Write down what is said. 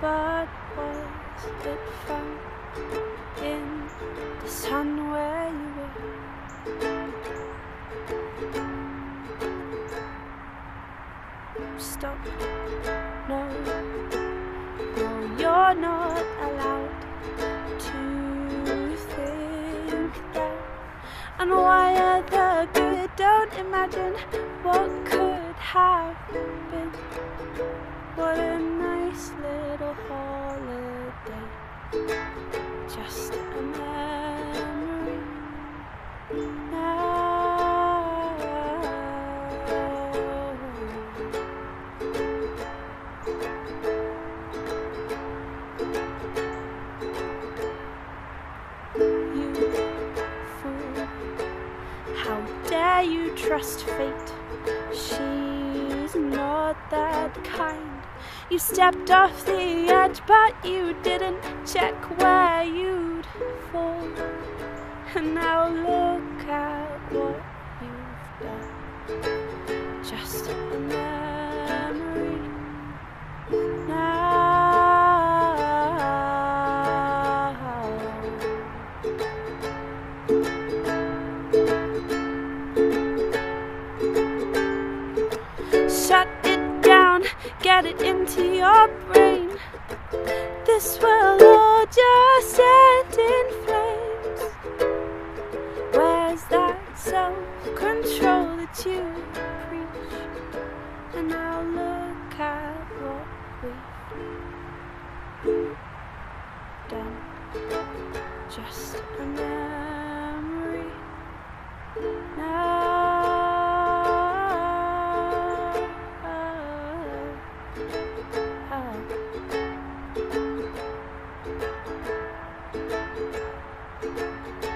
But was it found in the sun you're not allowed to think that. And why are the good? Don't imagine what could have been. What How dare you trust fate? She's not that kind. You stepped off the edge, but you didn't check where you'd fall. And now look down, get it into your brain. This will all just set in flames. Where's that self control that you preach? And now look at what we've done. Just a minute. Música